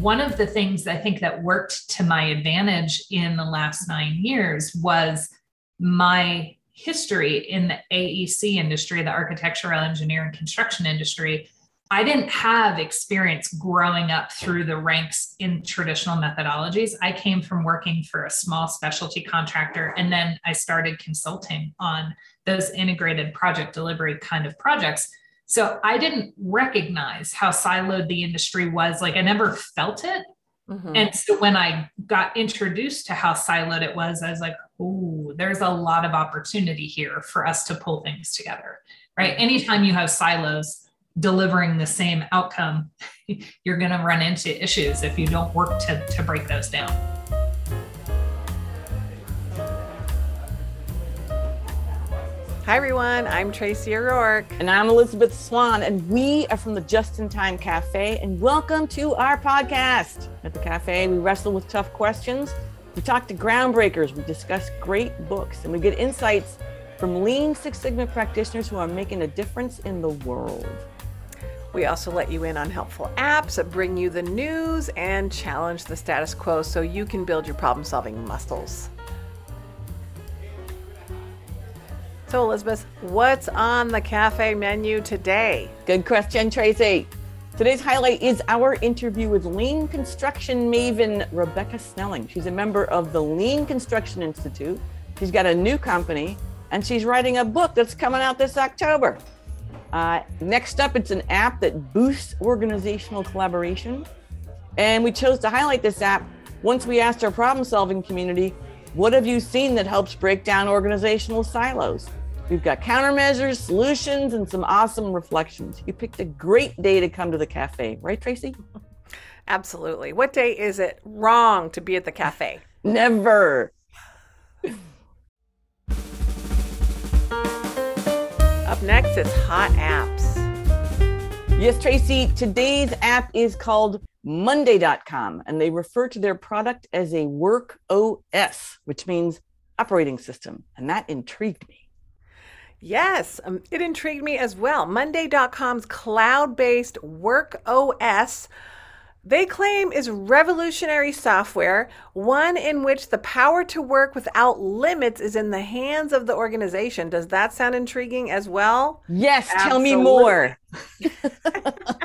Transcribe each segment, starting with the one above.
one of the things I think that worked to my advantage in the last nine years was my history in the AEC industry, the architectural engineering construction industry. I didn't have experience growing up through the ranks in traditional methodologies. I came from working for a small specialty contractor, and then I started consulting on those integrated project delivery kind of projects. So I didn't recognize how siloed the industry was. Like I never felt it. Mm-hmm. And so when I got introduced to how siloed it was, I was like, oh, there's a lot of opportunity here for us to pull things together, right? Anytime you have silos delivering the same outcome, you're going to run into issues if you don't work to, to break those down. Hi, everyone. I'm Tracy O'Rourke. And I'm Elisabeth Swan. And we are from the Just in Time Cafe. And welcome to our podcast. At the cafe, we wrestle with tough questions. We talk to groundbreakers. We discuss great books. And we get insights from Lean Six Sigma practitioners who are making a difference in the world. We also let you in on helpful apps that bring you the news and challenge the status quo so you can build your problem solving muscles. So, Elisabeth, what's on the cafe menu today? Good question, Tracy. Today's highlight is our interview with lean construction maven Rebecca Snelling. She's a member of the Lean Construction Institute. She's got a new company and she's writing a book that's coming out this October. Uh, next up, it's an app that boosts organizational collaboration. And we chose to highlight this app once we asked our problem solving community, what have you seen that helps break down organizational silos? We've got countermeasures, solutions, and some awesome reflections. You picked a great day to come to the cafe, right, Tracy? Absolutely. What day is it wrong to be at the cafe? Never. Up next is hot apps. Yes, Tracy, today's app is called Monday.com, and they refer to their product as a work OS, which means operating system. And that intrigued me. Yes, um, it intrigued me as well. Monday.com's cloud based Work OS they claim is revolutionary software, one in which the power to work without limits is in the hands of the organization. Does that sound intriguing as well? Yes, Absolutely. tell me more.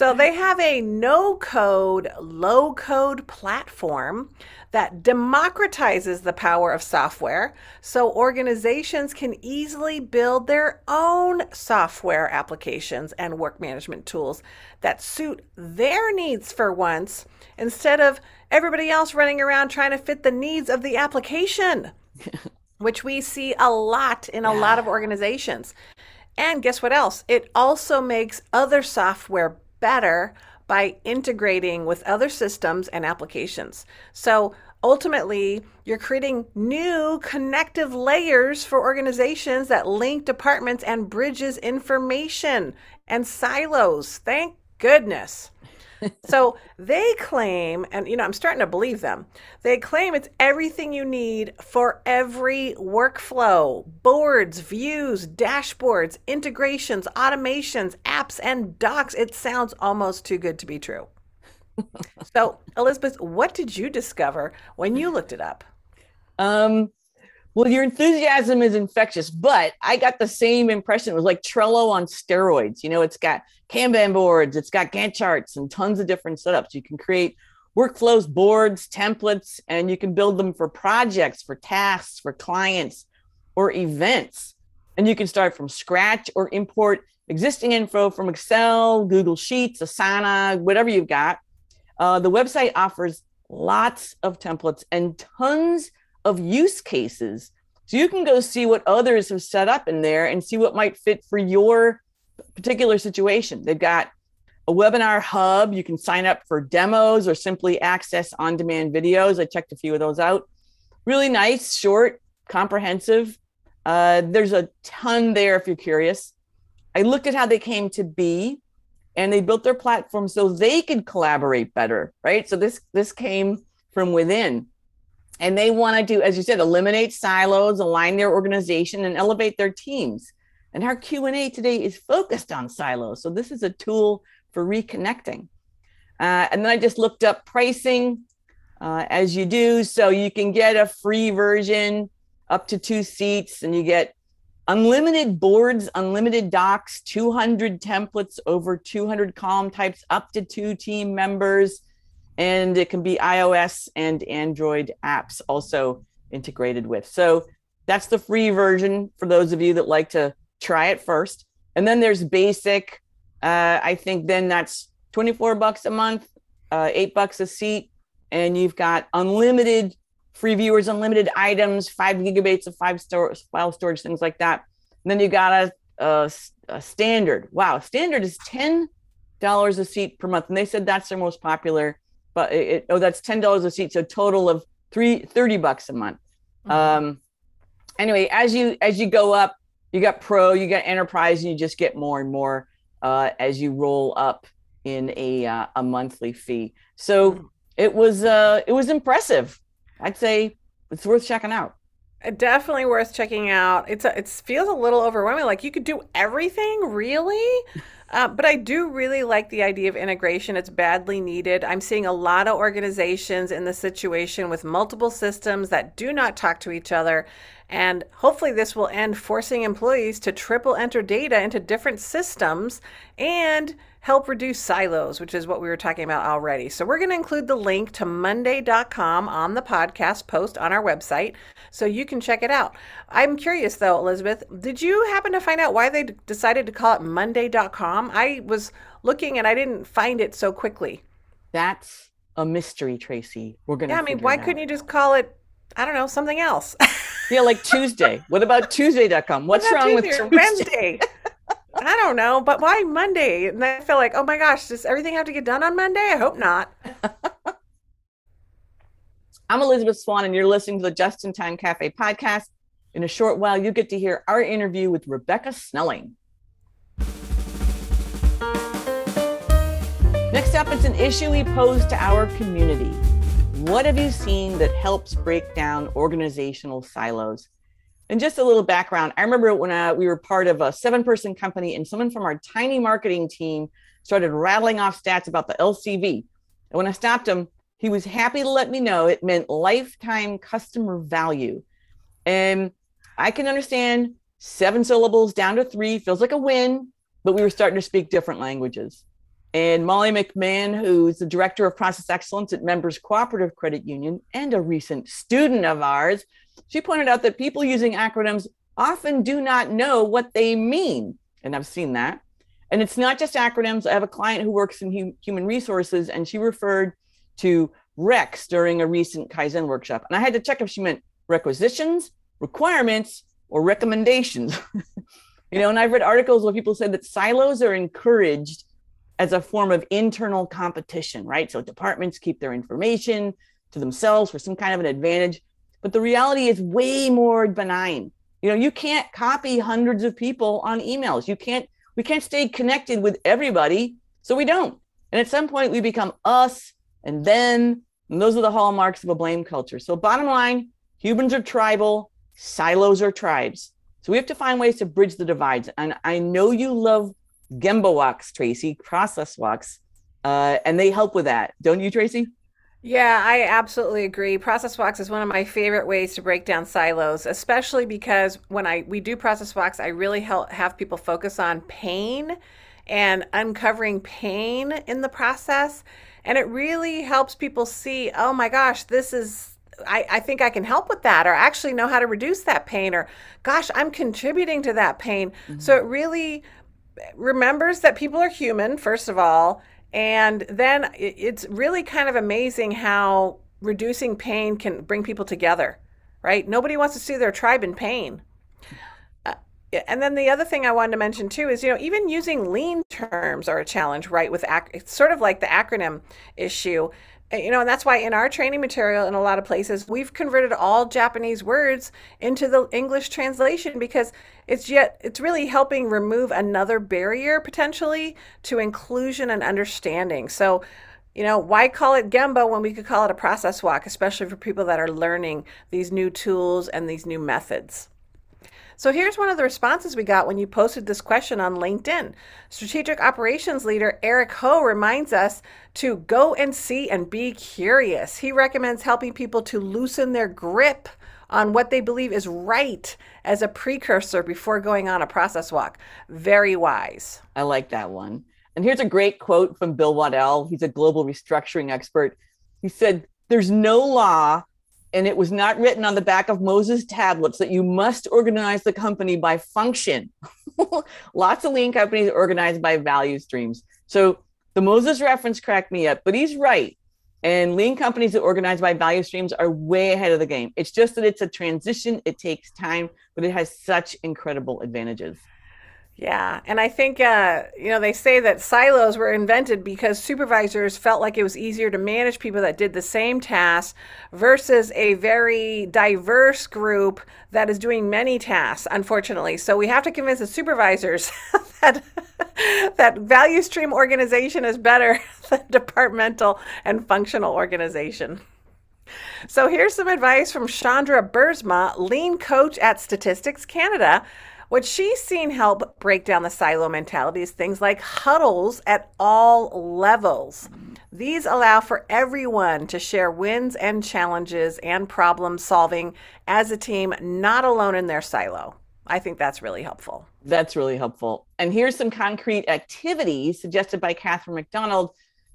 so they have a no code, low code platform that democratizes the power of software so organizations can easily build their own software applications and work management tools that suit their needs for once instead of everybody else running around trying to fit the needs of the application, which we see a lot in a yeah. lot of organizations. And guess what else? It also makes other software better by integrating with other systems and applications. So ultimately, you're creating new connective layers for organizations that link departments and bridges information and silos. Thank goodness. So they claim, and you know, I'm starting to believe them. They claim it's everything you need for every workflow boards, views, dashboards, integrations, automations, apps, and docs. It sounds almost too good to be true. so, Elisabeth, what did you discover when you looked it up? Um, well, your enthusiasm is infectious, but I got the same impression. It was like Trello on steroids. You know, it's got Kanban boards, it's got Gantt charts, and tons of different setups. You can create workflows, boards, templates, and you can build them for projects, for tasks, for clients, or events. And you can start from scratch or import existing info from Excel, Google Sheets, Asana, whatever you've got. Uh, the website offers lots of templates and tons of use cases. So you can go see what others have set up in there and see what might fit for your particular situation. They've got a webinar hub. You can sign up for demos or simply access on demand videos. I checked a few of those out. Really nice, short, comprehensive. Uh, there's a ton there if you're curious. I looked at how they came to be and they built their platform so they could collaborate better, right? So this this came from within and they want to do as you said eliminate silos align their organization and elevate their teams and our q&a today is focused on silos so this is a tool for reconnecting Uh, and then I just looked up pricing uh, as you do. So you can get a free version up to two seats, and you get unlimited boards, unlimited docs, 200 templates over 200 column types, up to two team members. And it can be iOS and Android apps also integrated with. So that's the free version for those of you that like to try it first. And then there's basic. Uh, I think then that's 24 bucks a month, uh, eight bucks a seat, and you've got unlimited free viewers, unlimited items, five gigabytes of five store file storage, things like that. And then you got a, a, a standard. Wow, standard is ten dollars a seat per month, and they said that's their most popular. But it, oh, that's ten dollars a seat, so total of three thirty bucks a month. Mm-hmm. Um, anyway, as you as you go up, you got pro, you got enterprise, and you just get more and more uh, as you roll up in a uh, a monthly fee. So mm-hmm. it was uh, it was impressive. I'd say it's worth checking out. Definitely worth checking out. It's a, it feels a little overwhelming. Like you could do everything, really. Uh, but I do really like the idea of integration. It's badly needed. I'm seeing a lot of organizations in the situation with multiple systems that do not talk to each other. And hopefully, this will end forcing employees to triple enter data into different systems and help reduce silos, which is what we were talking about already. So, we're going to include the link to Monday.com on the podcast post on our website so you can check it out. I'm curious though, Elisabeth, did you happen to find out why they decided to call it Monday.com? I was looking and I didn't find it so quickly. That's a mystery, Tracy. We're going to. Yeah, I mean, why couldn't you just call it, I don't know, something else? yeah, like Tuesday. What about Tuesday.com? What's wrong Tuesday with Wednesday? I don't know, but why Monday? And I feel like, oh my gosh, does everything have to get done on Monday? I hope not. I'm Elisabeth Swan, and you're listening to the Just in Time Cafe podcast. In a short while, you get to hear our interview with Rebecca Snelling. Next up, it's an issue we pose to our community. What have you seen that helps break down organizational silos? And just a little background I remember when uh, we were part of a seven person company, and someone from our tiny marketing team started rattling off stats about the LCV. And when I stopped him, he was happy to let me know it meant lifetime customer value. And I can understand seven syllables down to three feels like a win, but we were starting to speak different languages. And Molly McMahon, who's the director of process excellence at Members Cooperative Credit Union and a recent student of ours, she pointed out that people using acronyms often do not know what they mean. And I've seen that. And it's not just acronyms. I have a client who works in human resources, and she referred to REX during a recent Kaizen workshop. And I had to check if she meant requisitions, requirements, or recommendations. you know, and I've read articles where people said that silos are encouraged as a form of internal competition, right? So departments keep their information to themselves for some kind of an advantage. But the reality is way more benign. You know, you can't copy hundreds of people on emails. You can't, we can't stay connected with everybody. So we don't. And at some point, we become us and then, and those are the hallmarks of a blame culture. So, bottom line humans are tribal, silos are tribes. So, we have to find ways to bridge the divides. And I know you love Gemba walks, Tracy, process walks, uh, and they help with that. Don't you, Tracy? Yeah, I absolutely agree. Process walks is one of my favorite ways to break down silos, especially because when I we do process walks, I really help have people focus on pain and uncovering pain in the process. And it really helps people see, oh my gosh, this is I, I, think I can help with that, or actually know how to reduce that pain, or gosh, I'm contributing to that pain. Mm-hmm. So it really remembers that people are human, first of all, and then it's really kind of amazing how reducing pain can bring people together, right? Nobody wants to see their tribe in pain. Uh, and then the other thing I wanted to mention too is, you know, even using lean terms are a challenge, right? With ac- it's sort of like the acronym issue you know, and that's why in our training material in a lot of places, we've converted all Japanese words into the English translation because it's yet it's really helping remove another barrier potentially to inclusion and understanding. So, you know, why call it Gemba when we could call it a process walk, especially for people that are learning these new tools and these new methods. So here's one of the responses we got when you posted this question on LinkedIn. Strategic Operations Leader Eric Ho reminds us to go and see and be curious. He recommends helping people to loosen their grip on what they believe is right as a precursor before going on a process walk. Very wise. I like that one. And here's a great quote from Bill Waddell. He's a global restructuring expert. He said, There's no law, and it was not written on the back of Moses' tablets that you must organize the company by function. Lots of lean companies organized by value streams. So the Moses reference cracked me up, but he's right. And lean companies that organize by value streams are way ahead of the game. It's just that it's a transition, it takes time, but it has such incredible advantages. Yeah. And I think, uh, you know, they say that silos were invented because supervisors felt like it was easier to manage people that did the same tasks versus a very diverse group that is doing many tasks, unfortunately. So we have to convince the supervisors that, that value stream organization is better than departmental and functional organization. So here's some advice from Chandra Bursma, lean coach at Statistics Canada. What she's seen help break down the silo mentality is things like huddles at all levels. These allow for everyone to share wins and challenges and problem solving as a team, not alone in their silo. I think that's really helpful. That's really helpful. And here's some concrete activities suggested by Catherine McDonald,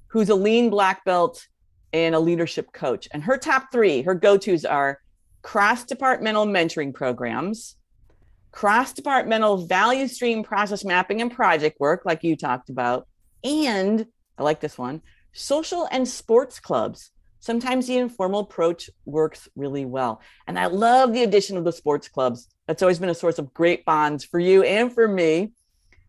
who's a lean black belt and a leadership coach. And her top three, her go tos are cross departmental mentoring programs, cross departmental value stream process mapping and project work, like you talked about, and I like this one social and sports clubs. Sometimes the informal approach works really well. And I love the addition of the sports clubs. That's always been a source of great bonds for you and for me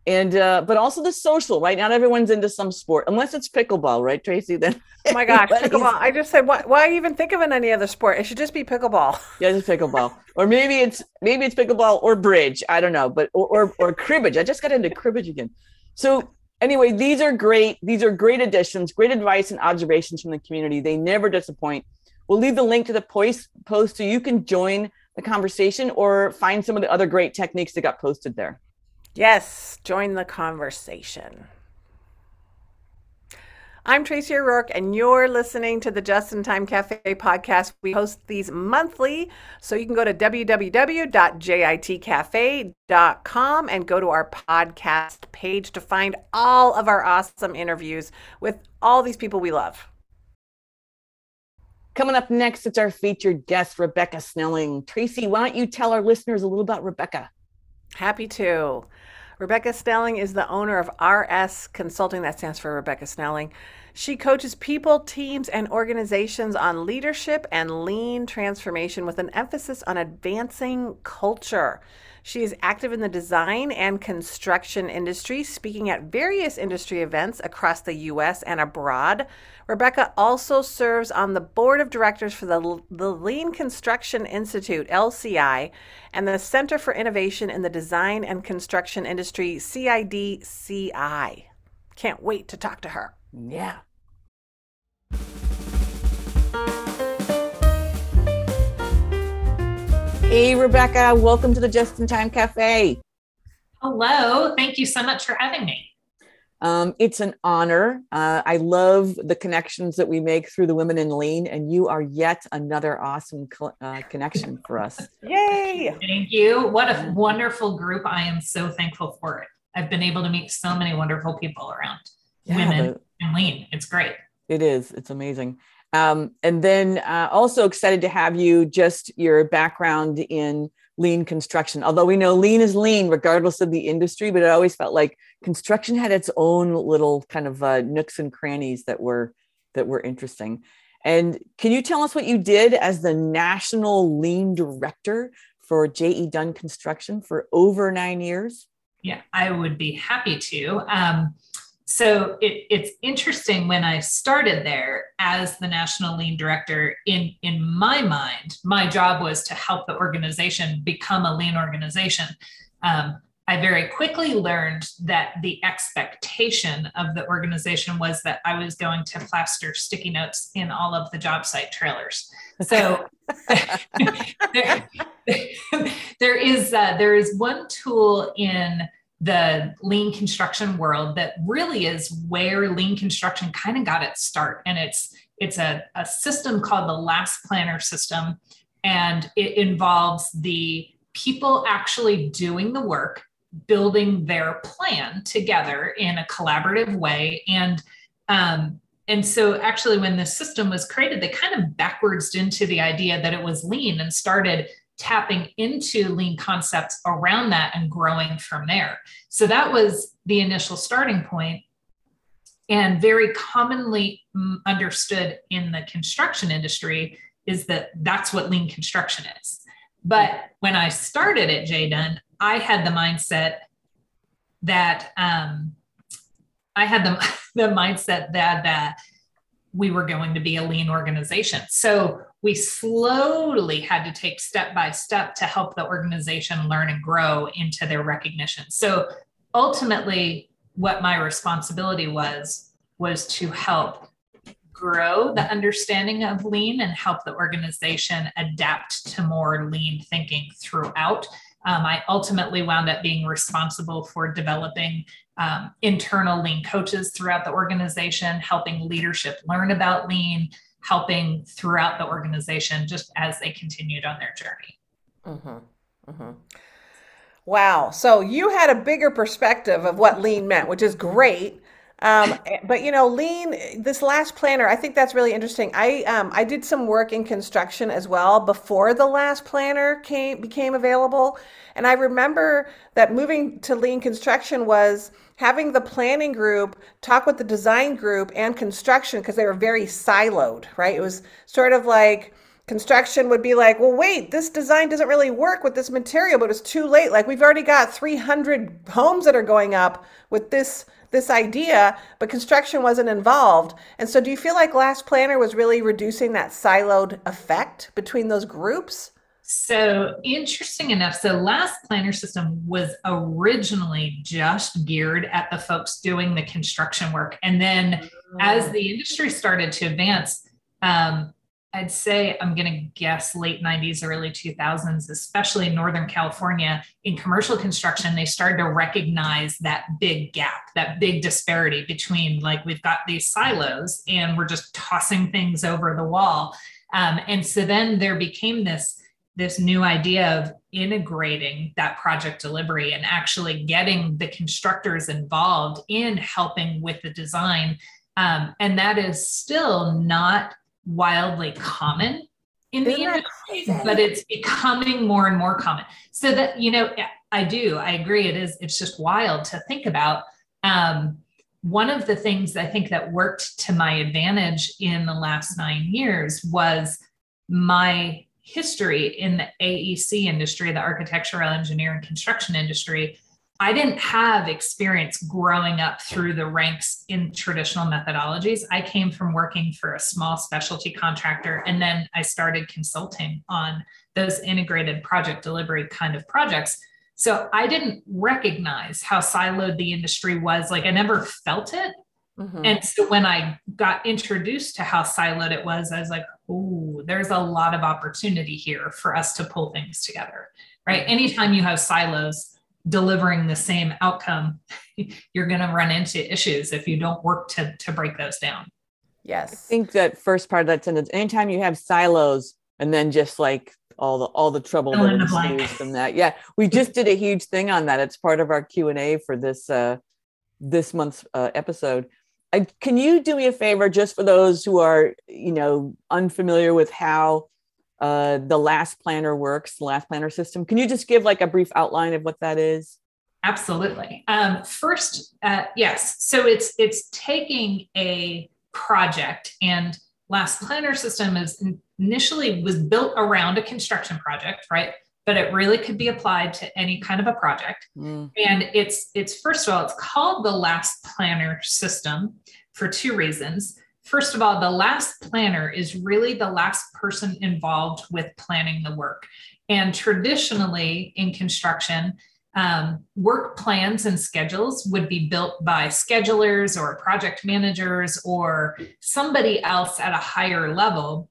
and uh, but also the social right? Not everyone's into some sport unless it's pickleball right tracy? Then oh my gosh pickleball. I just said why, why even think of it any other sport? It should just be pickleball. Yeah just pickleball. Or maybe it's maybe it's pickleball or bridge. I don't know but or, or, or cribbage. I just got into cribbage again. So anyway these are great these are great additions great advice and observations from the community. They never disappoint. We'll leave the link to the post post so you can join the conversation or find some of the other great techniques that got posted there Yes, join the conversation. I'm Tracy O'Rourke, and you're listening to the Just in Time Cafe podcast. We host these monthly, so you can go to www.jitcafe.com and go to our podcast page to find all of our awesome interviews with all these people we love. Coming up next, it's our featured guest, Rebecca Snelling. Tracy, why don't you tell our listeners a little about Rebecca? Happy to. Rebecca Snelling is the owner of RS Consulting, that stands for Rebecca Snelling. She coaches people, teams, and organizations on leadership and lean transformation with an emphasis on advancing culture. She is active in the design and construction industry, speaking at various industry events across the U.S. and abroad. Rebecca also serves on the board of directors for the, the Lean Construction Institute, LCI, and the Center for Innovation in the Design and Construction Industry, CIDCI. Can't wait to talk to her. Yeah. Hey, Rebecca, welcome to the Just in Time Cafe. Hello. Thank you so much for having me. Um, it's an honor. Uh, I love the connections that we make through the Women in Lean, and you are yet another awesome co- uh, connection for us. Yay! Thank you. What a wonderful group. I am so thankful for it. I've been able to meet so many wonderful people around yeah, women the, in Lean. It's great. It is. It's amazing. Um, and then uh, also excited to have you just your background in lean construction. Although we know lean is lean regardless of the industry, but it always felt like construction had its own little kind of uh, nooks and crannies that were that were interesting. And can you tell us what you did as the national lean director for JE Dunn Construction for over nine years? Yeah, I would be happy to. Um, so it, it's interesting when I started there as the national lean director. In in my mind, my job was to help the organization become a lean organization. Um, I very quickly learned that the expectation of the organization was that I was going to plaster sticky notes in all of the job site trailers. So there, there is uh, there is one tool in the lean construction world that really is where lean construction kind of got its start, and it's it's a, a system called the last planner system, and it involves the people actually doing the work building their plan together in a collaborative way. And um, and so actually when the system was created they kind of backwards into the idea that it was lean and started tapping into lean concepts around that and growing from there. So that was the initial starting point and very commonly mm, understood in the construction industry is that that's what lean construction is. But when i started at JE Dunn I had the mindset that um, I had the, the mindset that that we were going to be a lean organization. So we slowly had to take step by step to help the organization learn and grow into their recognition. So ultimately, what my responsibility was was to help grow the understanding of lean and help the organization adapt to more lean thinking throughout um, I ultimately wound up being responsible for developing um, internal lean coaches throughout the organization, helping leadership learn about lean, helping throughout the organization just as they continued on their journey. Mm-hmm. Mm-hmm. Wow. So you had a bigger perspective of what lean meant, which is great. Um, but you know, lean. This last planner, I think that's really interesting. I um, I did some work in construction as well before the last planner came became available, and I remember that moving to lean construction was having the planning group talk with the design group and construction because they were very siloed. Right? It was sort of like construction would be like, well, wait, this design doesn't really work with this material, but it's too late. Like we've already got 300 homes that are going up with this this idea, but construction wasn't involved. And so, do you feel like Last Planner was really reducing that siloed effect between those groups? So interesting enough. So last planner system was originally just geared at the folks doing the construction work. And then as oh. the industry started to advance, um, I'd say I'm going to guess late 90s, early 2000s, especially in Northern California, in commercial construction, they started to recognize that big gap, that big disparity between like we've got these silos and we're just tossing things over the wall. Um, and so then there became this this new idea of integrating that project delivery and actually getting the constructors involved in helping with the design. Um, and that is still not wildly common in Isn't the industry, but it's becoming more and more common. So that, you know, I do, I agree. It is, it's just wild to think about. Um, one of the things I think that worked to my advantage in the last nine years was my history in the AEC industry, the architectural engineering construction industry, I didn't have experience growing up through the ranks in traditional methodologies. I came from working for a small specialty contractor, and then I started consulting on those integrated project delivery kind of projects. So I didn't recognize how siloed the industry was. Like I never felt it. Mm-hmm. And so when I got introduced to how siloed it was, I was like, oh, there's a lot of opportunity here for us to pull things together, right? Anytime you have silos, delivering the same outcome, you're going to run into issues if you don't work to, to break those down. Yes. I think that first part of that sentence, anytime you have silos and then just like all the all the trouble that ensues from that. Yeah. We just did a huge thing on that. It's part of our Q&A for this uh this month's uh, episode. I, can you do me a favor just for those who are, you know, unfamiliar with how uh, the last planner works, the last planner system. Can you just give like a brief outline of what that is? Absolutely. Um, first, uh, yes. So it's it's taking a project and last planner system is initially was built around a construction project, right? But it really could be applied to any kind of a project. Mm. And it's it's first of all, it's called the last planner system for two reasons. First of all, the last planner is really the last person involved with planning the work. And traditionally in construction, um, work plans and schedules would be built by schedulers or project managers or somebody else at a higher level.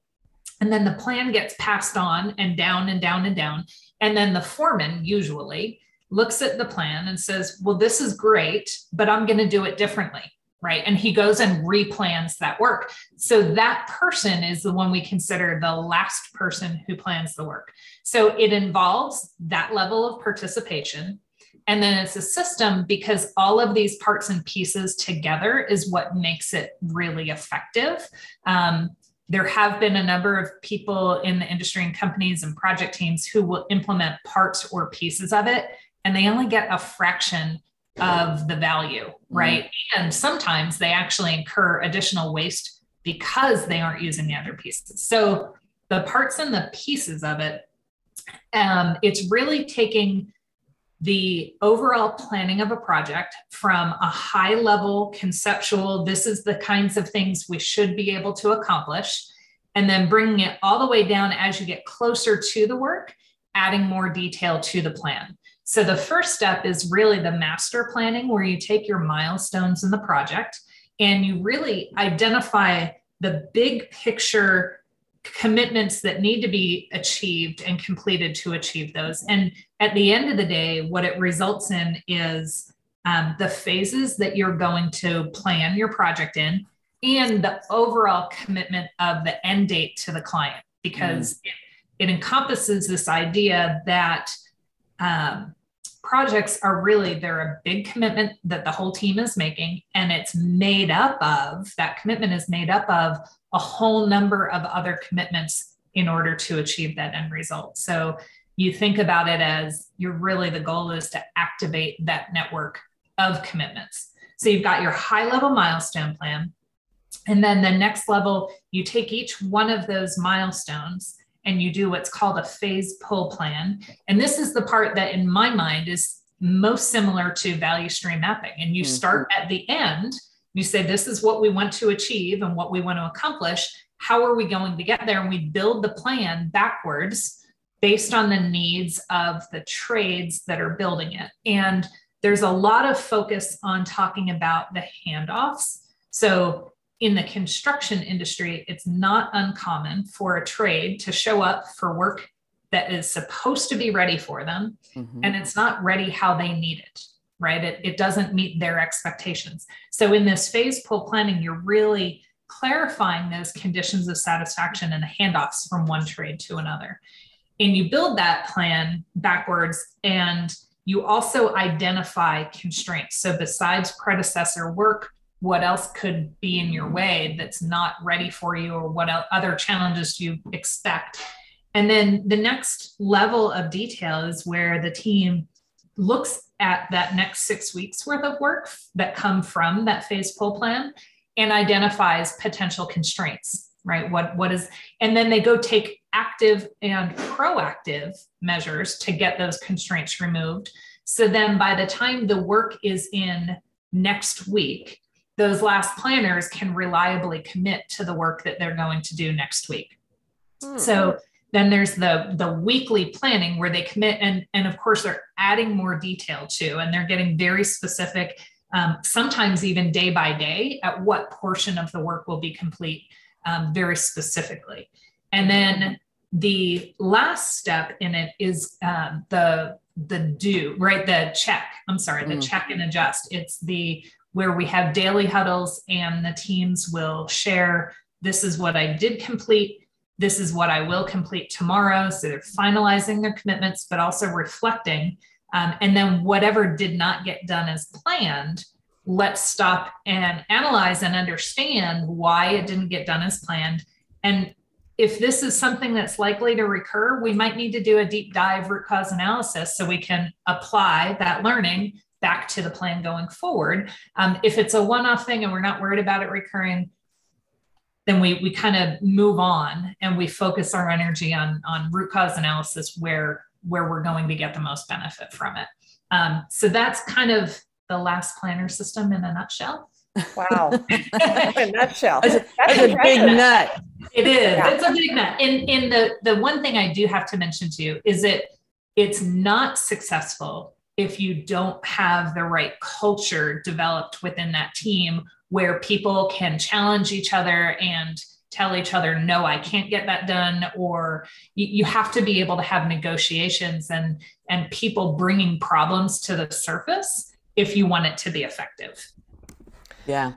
And then the plan gets passed on and down and down and down. And then the foreman usually looks at the plan and says, Well, this is great, but I'm going to do it differently. Right. And he goes and replans that work. So that person is the one we consider the last person who plans the work. So it involves that level of participation. And then it's a system because all of these parts and pieces together is what makes it really effective. Um, there have been a number of people in the industry and companies and project teams who will implement parts or pieces of it, and they only get a fraction of the value, right? Mm-hmm. And sometimes they actually incur additional waste because they aren't using the other pieces. So the parts and the pieces of it um, it's really taking the overall planning of a project from a high level conceptual, this is the kinds of things we should be able to accomplish, and then bringing it all the way down as you get closer to the work, adding more detail to the plan. So the first step is really the master planning, where you take your milestones in the project and you really identify the big picture commitments that need to be achieved and completed to achieve those. And at the end of the day, what it results in is um, the phases that you're going to plan your project in and the overall commitment of the end date to the client because mm. it, it, encompasses this idea that um, projects are really they're a big commitment that the whole team is making and it's made up of that commitment is made up of a whole number of other commitments in order to achieve that end result. So you think about it as you're really the goal is to activate that network of commitments. So you've got your high level milestone plan. And then the next level, you take each one of those milestones and you do what's called a phase pull plan. And this is the part that, in my mind, is most similar to value stream mapping. And you mm-hmm. start at the end you say, this is what we want to achieve and what we want to accomplish. How are we going to get there? And we build the plan backwards based on the needs of the trades that are building it. And there's a lot of focus on talking about the handoffs. So in the construction industry, it's not uncommon for a trade to show up for work that is supposed to be ready for them mm-hmm. and it's not ready how they need it right? It, it doesn't meet their expectations. So in this phase pull planning, you're really clarifying those conditions of satisfaction and the handoffs from one trade to another. And you build that plan backwards and you also identify constraints. So besides predecessor work, what else could be in your way that's not ready for you or what other challenges do you expect? And then the next level of detail is where the team looks at that next six weeks worth of work that come from that phase pull plan and identifies potential constraints right what what is and then they go take active and proactive measures to get those constraints removed so then by the time the work is in next week those last planners can reliably commit to the work that they're going to do next week hmm. so then there's the the weekly planning where they commit and and of course they're adding more detail to and they're getting very specific um, sometimes even day by day at what portion of the work will be complete um, very specifically and then the last step in it is um, the the do right the check i'm sorry the mm. check and adjust it's the where we have daily huddles and the teams will share this is what i did complete this is what I will complete tomorrow. So they're finalizing their commitments, but also reflecting. Um, and then whatever did not get done as planned, let's stop and analyze and understand why it didn't get done as planned. And if this is something that's likely to recur, we might need to do a deep dive root cause analysis so we can apply that learning back to the plan going forward. Um, if it's a one off thing and we're not worried about it recurring, then we we kind of move on and we focus our energy on on root cause analysis where where we're going to get the most benefit from it. Um, so that's kind of the last planner system in a nutshell. Wow. a nutshell. That's, a, that's a big nut. It is. Yeah. It's a big nut. And, and the, the one thing I do have to mention to you is that it's not successful if you don't have the right culture developed within that team where people can challenge each other and tell each other no i can't get that done or you, you, have to be able to have negotiations and and people bringing problems to the surface if you want it to be effective. Yeah.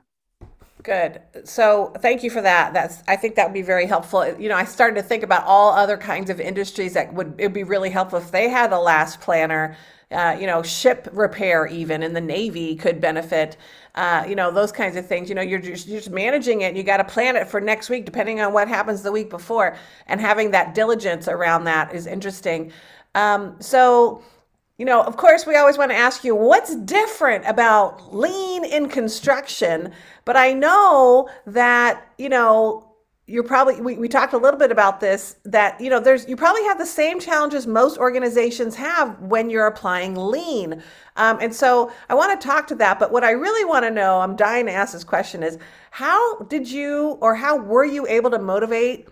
Good. So thank you for that. That's i think that would be very helpful. You know i started to think about all other kinds of industries that would it would be really helpful if they had a last planner uh, you know, ship repair even in the Navy could benefit. Uh, you know, those kinds of things. You know, you're just, you're just managing it. You got to plan it for next week, depending on what happens the week before. And having that diligence around that is interesting. Um, so, you know, of course, we always want to ask you what's different about lean in construction. But I know that, you know, you're probably we, we talked a little bit about this that you know there's you probably have the same challenges most organizations have when you're applying lean. Um, and so i want to talk to that but what i really want to know i'm dying to ask this question is how did you or how were you able to motivate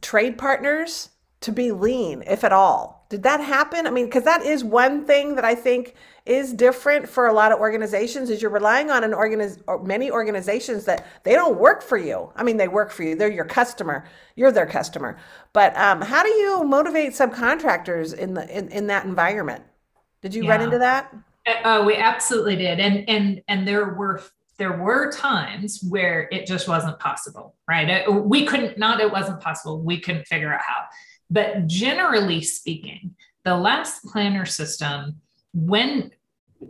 trade partners to be lean if at all? Did that happen? I mean because that is one thing that i think is different for a lot of organizations is you're relying on an organiz- or many organizations that they don't work for you. I mean, they work for you. They're your customer. You're their customer. But um, how do you motivate subcontractors in the in, in that environment? Did you yeah. run into that? Oh, we absolutely did. And and and there were there were times where it just wasn't possible, right? We couldn't not it wasn't possible. We couldn't figure out how. But generally speaking, the last planner system when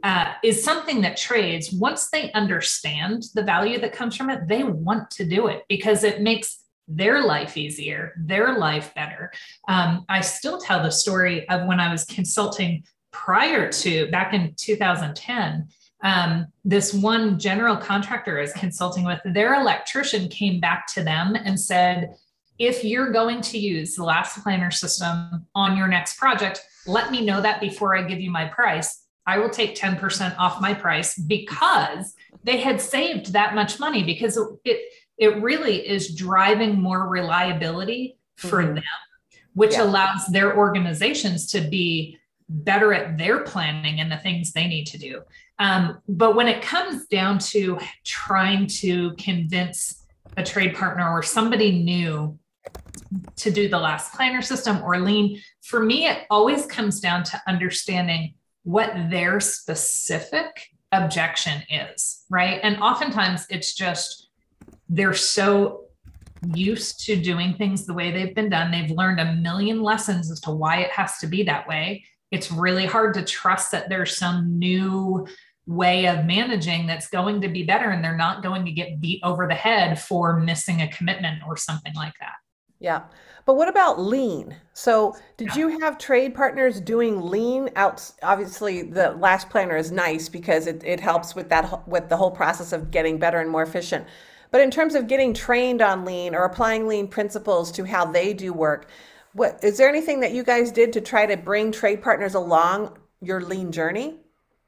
uh, is something that trades once they understand the value that comes from it they want to do it because it makes their life easier their life better. Um, i still tell the story of when i was consulting prior to back in 2010 um, this one general contractor is consulting with their electrician came back to them and said if you're going to use the last planner system on your next project let me know that before I give you my price. I will take 10% off my price because they had saved that much money because it it really is driving more reliability for mm-hmm. them, which yeah. allows their organizations to be better at their planning and the things they need to do. Um, but when it comes down to trying to convince a trade partner or somebody new to do the last planner system or lean, for me, it always comes down to understanding what their specific objection is, right? And oftentimes it's just they're so used to doing things the way they've been done. They've learned a million lessons as to why it has to be that way. It's really hard to trust that there's some new way of managing that's going to be better and they're not going to get beat over the head for missing a commitment or something like that. Yeah. But what about lean? So, did yeah. you have trade partners doing lean out? Obviously, the last planner is nice because it, it helps with that with the whole process of getting better and more efficient. But in terms of getting trained on lean or applying lean principles to how they do work, what is there anything that you guys did to try to bring trade partners along your lean journey?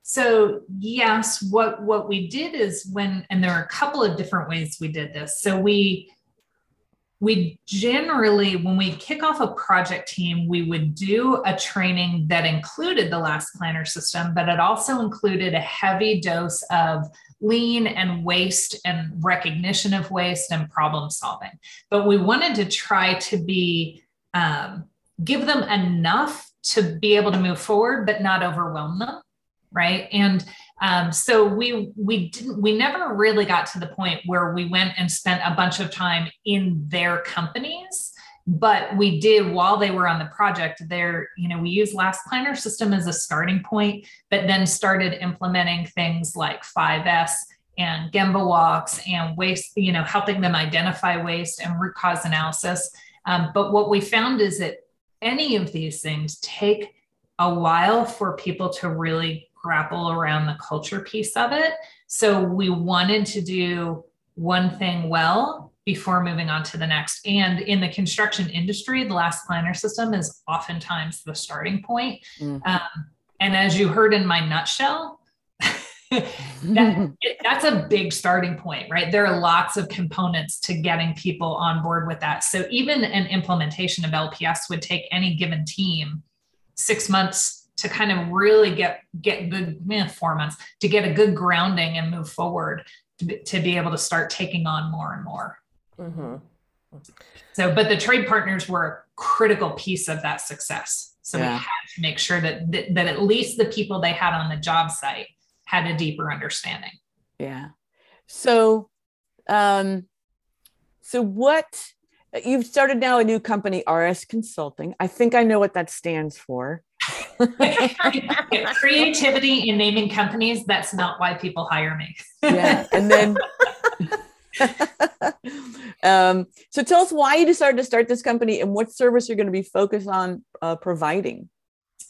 So yes, what what we did is when and there are a couple of different ways we did this. So we we generally, when we kick off a project team, we would do a training that included the last planner system, but it also included a heavy dose of lean and waste and recognition of waste and problem solving. But we wanted to try to be, um, give them enough to be able to move forward, but not overwhelm them. Right. And um, so we we didn't we never really got to the point where we went and spent a bunch of time in their companies but we did while they were on the project there you know we used last planner system as a starting point but then started implementing things like 5s and gemba walks and waste you know helping them identify waste and root cause analysis um, but what we found is that any of these things take a while for people to really grapple around the culture piece of it. So we wanted to do one thing well before moving on to the next. And in the construction industry, the last planner system is oftentimes the starting point. Mm-hmm. Um, and as you heard in my nutshell, that, it, that's a big starting point, right? There are lots of components to getting people on board with that. So even an implementation of LPS would take any given team six months to kind of really get get good eh, four months to get a good grounding and move forward to be, to be able to start taking on more and more. Mm-hmm. So, but the trade partners were a critical piece of that success. So yeah. we had to make sure that, that that at least the people they had on the job site had a deeper understanding. Yeah. So, um, so what you've started now a new company, RS Consulting. I think I know what that stands for. Creativity in naming companies. That's not why people hire me. yeah. And then um, so tell us why you decided to start this company and what service you're going to be focused on uh, providing.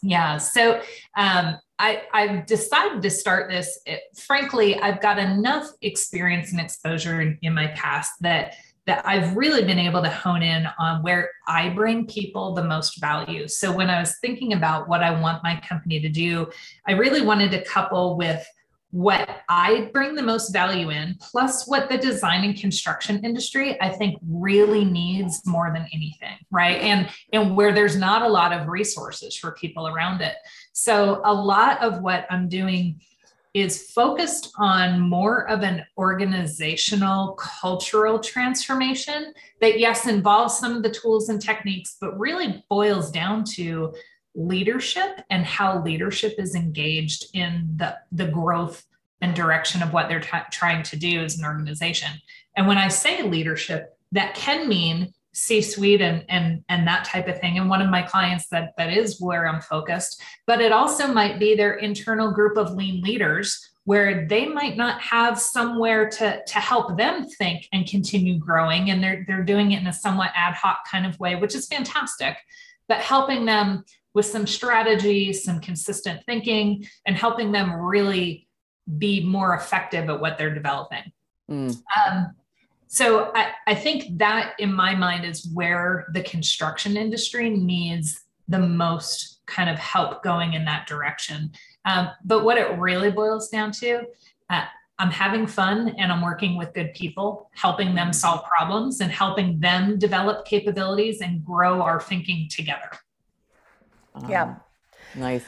Yeah, so um, I, I've decided to start this. It, frankly, I've got enough experience and exposure in, in my past that that I've really been able to hone in on where I bring people the most value. So when I was thinking about what I want my company to do, I really wanted to couple with what I bring the most value in, plus what the design and construction industry I think really needs more than anything, right? And and where there's not a lot of resources for people around it. So a lot of what I'm doing is focused on more of an organizational cultural transformation that yes involves some of the tools and techniques but really boils down to leadership and how leadership is engaged in the, the growth and direction of what they're t- trying to do as an organization. And when I say leadership, that can mean C-suite and and and that type of thing. And one of my clients that that is where I'm focused, but it also might be their internal group of lean leaders where they might not have somewhere to to help them think and continue growing and they're they're doing it in a somewhat ad hoc kind of way which is fantastic but helping them with some strategy, some consistent thinking, and helping them really be more effective at what they're developing. Mm. Um, so I, I think that in my mind is where the construction industry needs the most kind of help going in that direction. Um, but what it really boils down to, uh, I'm having fun and I'm working with good people, helping them solve problems and helping them develop capabilities and grow our thinking together. Yeah. Um, nice.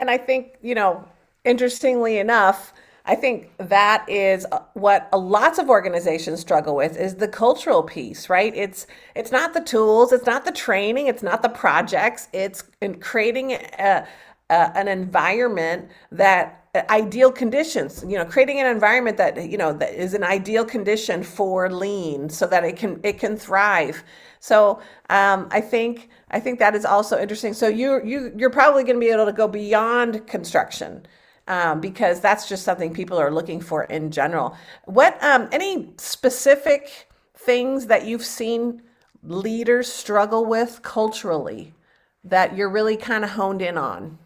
And I think, you know, interestingly enough, I think that is uh, what lots of organizations struggle with is the cultural piece, right? It's it's not the tools, it's not the training, it's not the projects, it's in creating a, a, an environment that uh, ideal conditions you know creating an environment that you know that is an ideal condition for lean so that it can it can thrive so um, i think i think that is also interesting so you you you're probably going to be able to go beyond construction um, because that's just something people are looking for in general. What um, any specific things that you've seen leaders struggle with culturally that you're really kind of honed in on?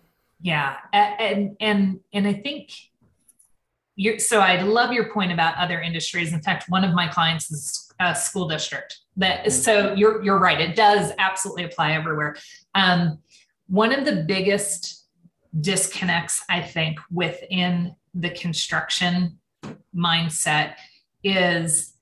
Yeah, and and and I think you're so I love your point about other industries. In fact, one of my clients is a school district. That so you're you're right. It does absolutely apply everywhere. Um, one of the biggest disconnects, I think, within the construction mindset is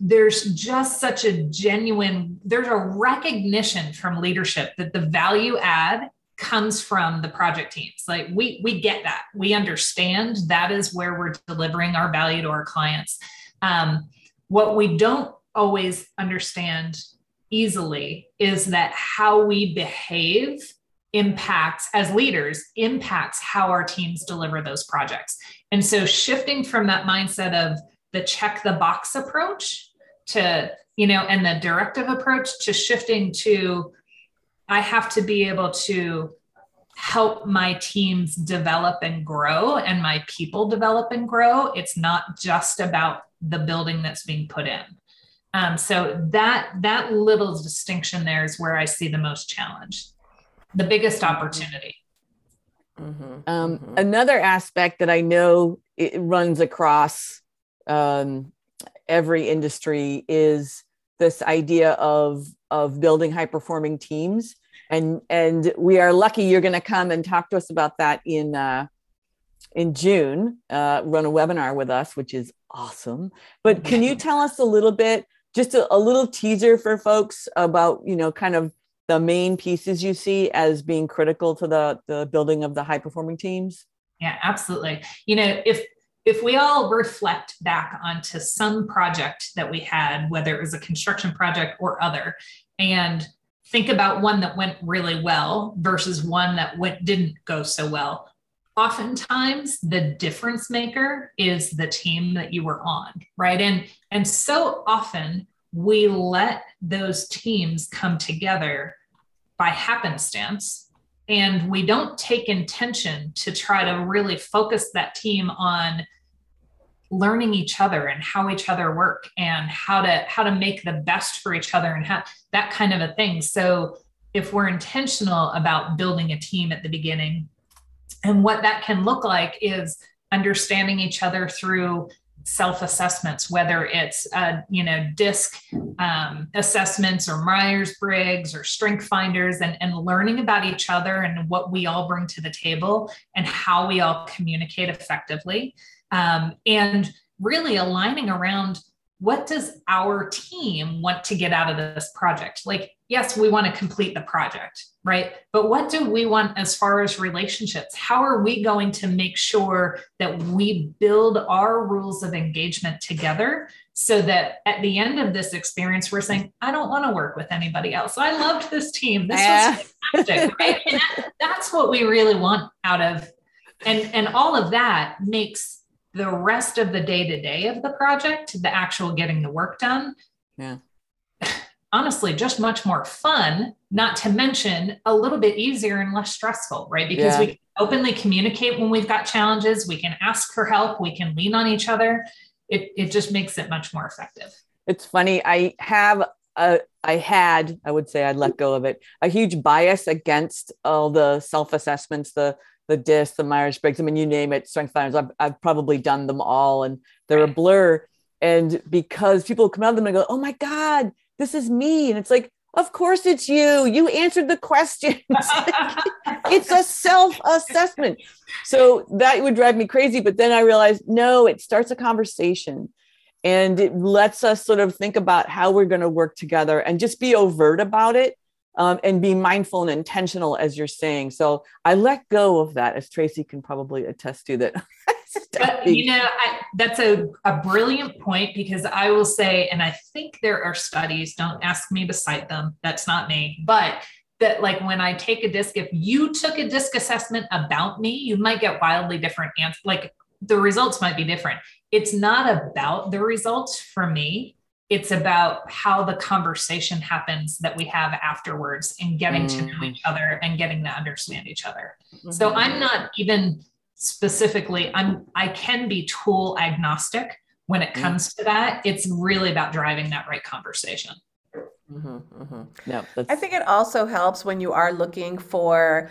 there's just such a genuine, there's a recognition from leadership that the value add comes from the project teams. Like we we get that. We understand that is where we're delivering our value to our clients. Um, what we don't always understand easily is that how we behave impacts as leaders impacts how our teams deliver those projects. And so shifting from that mindset of the check the box approach to you know and the directive approach to shifting to i have to be able to help my teams develop and grow and my people develop and grow. It's not just about the building that's being put in. Um, so that that little distinction there is where i see the most challenge the biggest opportunity. Mm-hmm. Um, mm-hmm. Another aspect that I know it runs across um, every industry is this idea of of building high performing teams, and and we are lucky you're going to come and talk to us about that in uh, in June. Uh, run a webinar with us, which is awesome. But can you tell us a little bit, just a, a little teaser for folks about you know kind of the main pieces you see as being critical to the the building of the high performing teams? Yeah, absolutely. You know, if if we all reflect back onto some project that we had, whether it was a construction project or other, and think about one that went really well versus one that went didn't go so well oftentimes the difference maker is the team that you were on right and and so often we let those teams come together by happenstance and we don't take intention to try to really focus that team on learning each other and how each other work and how to how to make the best for each other and how that kind of a thing. So if we're intentional about building a team at the beginning and what that can look like is understanding each other through self-assessments whether it's uh, you know disc um, assessments or myers-briggs or strength finders and, and learning about each other and what we all bring to the table and how we all communicate effectively. Um, and really aligning around what does our team want to get out of this project? Like yes we want to complete the project right? But what do we want as far as relationships? How are we going to make sure that we build our rules of engagement together so that at the end of this experience we're saying i don't want to work with anybody else. I loved this team. This yeah. was fantastic right? And that, that's what we really want out of and and all of that makes the rest of the day to day of the project, the actual getting the work done, yeah. honestly, just much more fun, not to mention a little bit easier and less stressful, right? Because yeah. we can openly communicate when we've got challenges, we can ask for help, we can lean on each other. It, it just makes it much more effective. It's funny. I have a, I had, I would say I'd let go of it, a huge bias against all the self assessments, the the disc, the Myers Briggs. I mean, you name it, strength finders. I've, I've probably done them all, and they're a blur. And because people come out of them and go, "Oh my God, this is me," and it's like, of course it's you. You answered the questions. it's a self assessment. So that would drive me crazy. But then I realized, no, it starts a conversation and it lets us sort of think about how we're going to work together and just be overt about it um, and be mindful and intentional as you're saying. So I let go of that, as Tracy can probably attest to that. but, you know, I, that's a, a brilliant point because I will say, and I think there are studies, don't ask me to cite them, that's not me, but that like when I take a disc, if you took a disc assessment about me, you might get wildly different answers. Like the results might be different. It's not about the results for me it's about how the conversation happens that we have afterwards and getting mm-hmm. to know mm-hmm. each other and getting to understand each other mm-hmm. so i'm not even specifically i'm i can be tool agnostic when it mm. comes mm-hmm. to that it's really about driving that right conversation mm-hmm, mm-hmm. no i think it also helps when you are looking for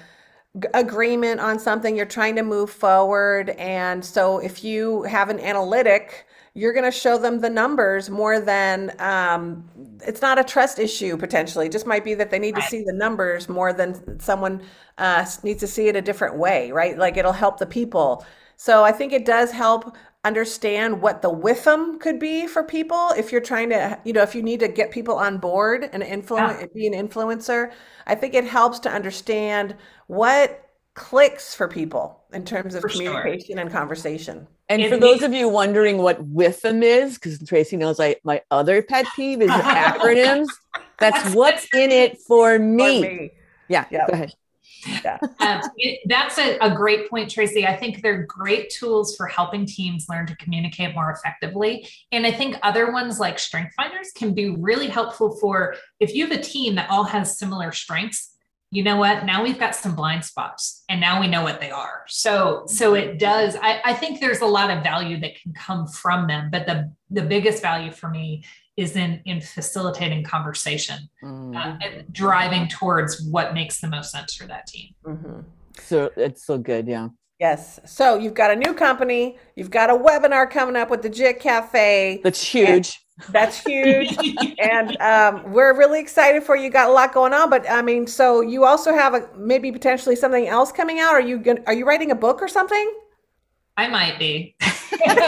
agreement on something you're trying to move forward and so if you have an analytic you're going to show them the numbers more than um, it's not a trust issue potentially. It just might be that they need to see the numbers more than someone uh, needs to see it a different way, right? Like it'll help the people. So I think it does help understand what the WIFM could be for people if you're trying to, you know, if you need to get people on board and influence, yeah. be an influencer. I think it helps to understand what clicks for people in terms of for communication sure. and conversation. And it for those of you wondering what WIFM is, because Tracy knows I my other pet peeve is acronyms. That's what's in it for me. For me. Yeah, yep. go ahead. Yeah. um, it, that's a, a great point, Tracy. I think they're great tools for helping teams learn to communicate more effectively. And I think other ones like Strength Finders can be really helpful for if you have a team that all has similar strengths you know what now we've got some blind spots and now we know what they are so so it does I, I think there's a lot of value that can come from them but the the biggest value for me is in in facilitating conversation mm-hmm. uh, and driving towards what makes the most sense for that team mm-hmm. so it's so good yeah Yes. So you've got a new company. You've got a webinar coming up with the JIT Cafe. That's huge. That's huge. and um, we're really excited for you. Got a lot going on, but I mean, so you also have a maybe potentially something else coming out. Are you gonna, are you writing a book or something? I might be. and,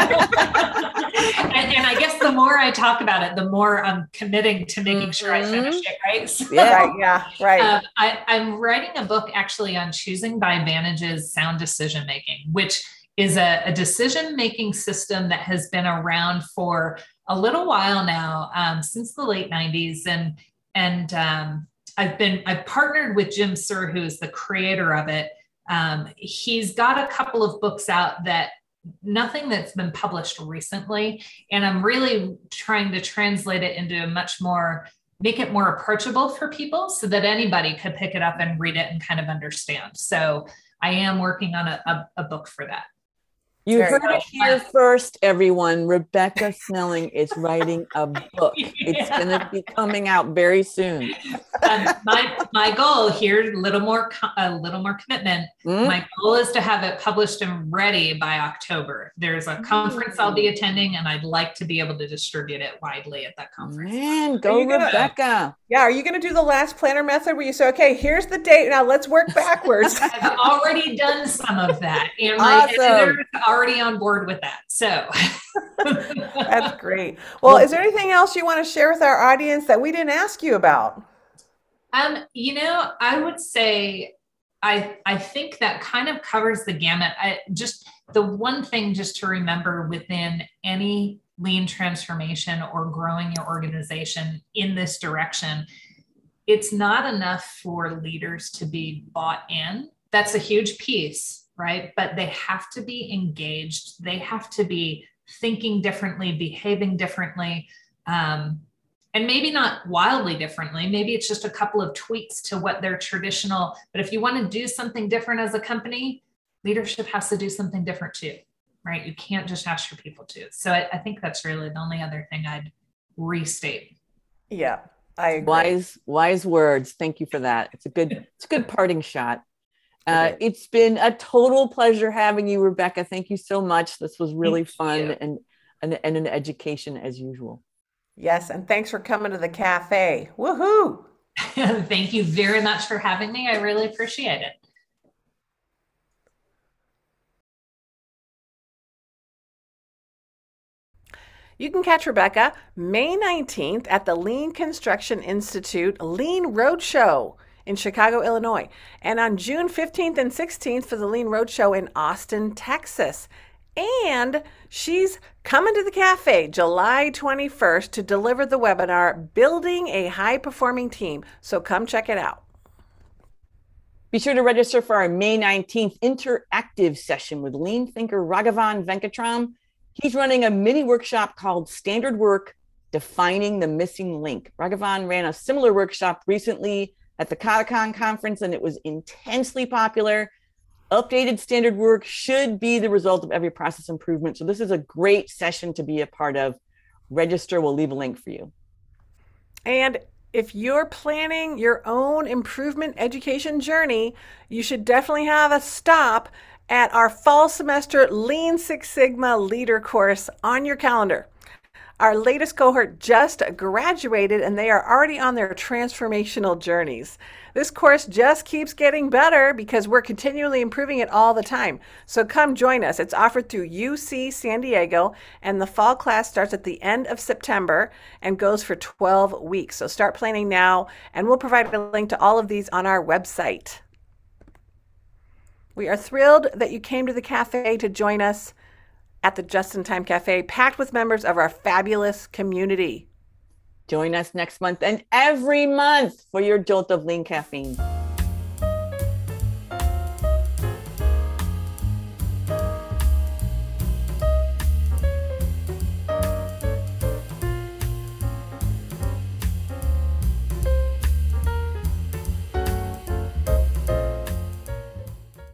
and, I guess the more I talk about it, the more I'm committing to making sure I finish mm-hmm. it. Right? So, yeah, right, yeah, right. Um, I, I'm writing a book actually on choosing by advantages sound decision making, which is a, a decision making system that has been around for a little while now, um, since the late 90s, and and um, I've been I've partnered with Jim Suhr, who is the creator of it. Um, he's got a couple of books out that nothing that's been published recently, and I'm really trying to translate it into a much more make it more approachable for people so that anybody could pick it up and read it and kind of understand. So I am working on a, a, a book for that. You Very heard it here first, everyone. Rebecca Snelling is writing a book. yeah. It's going to be coming out very soon. Um, my my goal here, a little more a little more commitment. Mm. My goal is to have it published and ready by October. There's a conference mm. I'll be mm. attending, and I'd like to be able to distribute it widely at that conference. Man, go Rebecca! Gonna, yeah, are you going to do the last planner method where you say, "Okay, here's the date. Now let's work backwards." I've already done some of that, and my awesome already on board with that. So that's great. Well, is there anything else you want to share with our audience that we didn't ask you about? Um, you know, I would say I I think that kind of covers the gamut. I just the one thing just to remember within any lean transformation or growing your organization in this direction, it's not enough for leaders to be bought in. That's a huge piece right? But they have to be engaged. They have to be thinking differently, behaving differently, um, and maybe not wildly differently. Maybe it's just a couple of tweaks to what their traditional. But if you want to do something different as a company, leadership has to do something different too, right? You can't just ask your people to. So I, I think that's really the only other thing I'd restate. Yeah, I agree. wise wise words. Thank you for that. It's a good it's a good parting shot. Uh, it's been a total pleasure having you, Rebecca. Thank you so much. This was really Thank fun and, and, and an education as usual. Yes, and thanks for coming to the cafe. Woohoo! Thank you very much for having me. I really appreciate it. You can catch Rebecca May 19th at the Lean Construction Institute Lean Roadshow in Chicago, Illinois, and on June 15th and 16th for the Lean Roadshow in Austin, Texas. And she's coming to the cafe July 21st to deliver the webinar, Building a High Performing Team. So come check it out. Be sure to register for our May 19th interactive session with lean thinker Raghavan Venkatram. He's running a mini workshop called Standard Work Defining the Missing Link. Raghavan ran a similar workshop recently at the Katacon conference, and it was intensely popular. Updated standard work should be the result of every process improvement. So, this is a great session to be a part of. Register, we'll leave a link for you. And if you're planning your own improvement education journey, you should definitely have a stop at our fall semester Lean Six Sigma Leader course on your calendar. Our latest cohort just graduated and they are already on their transformational journeys. This course just keeps getting better because we're continually improving it all the time. So come join us. It's offered through UC San Diego and the fall class starts at the end of September and goes for 12 weeks. So start planning now and we'll provide a link to all of these on our website. We are thrilled that you came to the cafe to join us at the Just in Time Cafe, packed with members of our fabulous community. Join us next month and every month for your jolt of lean caffeine.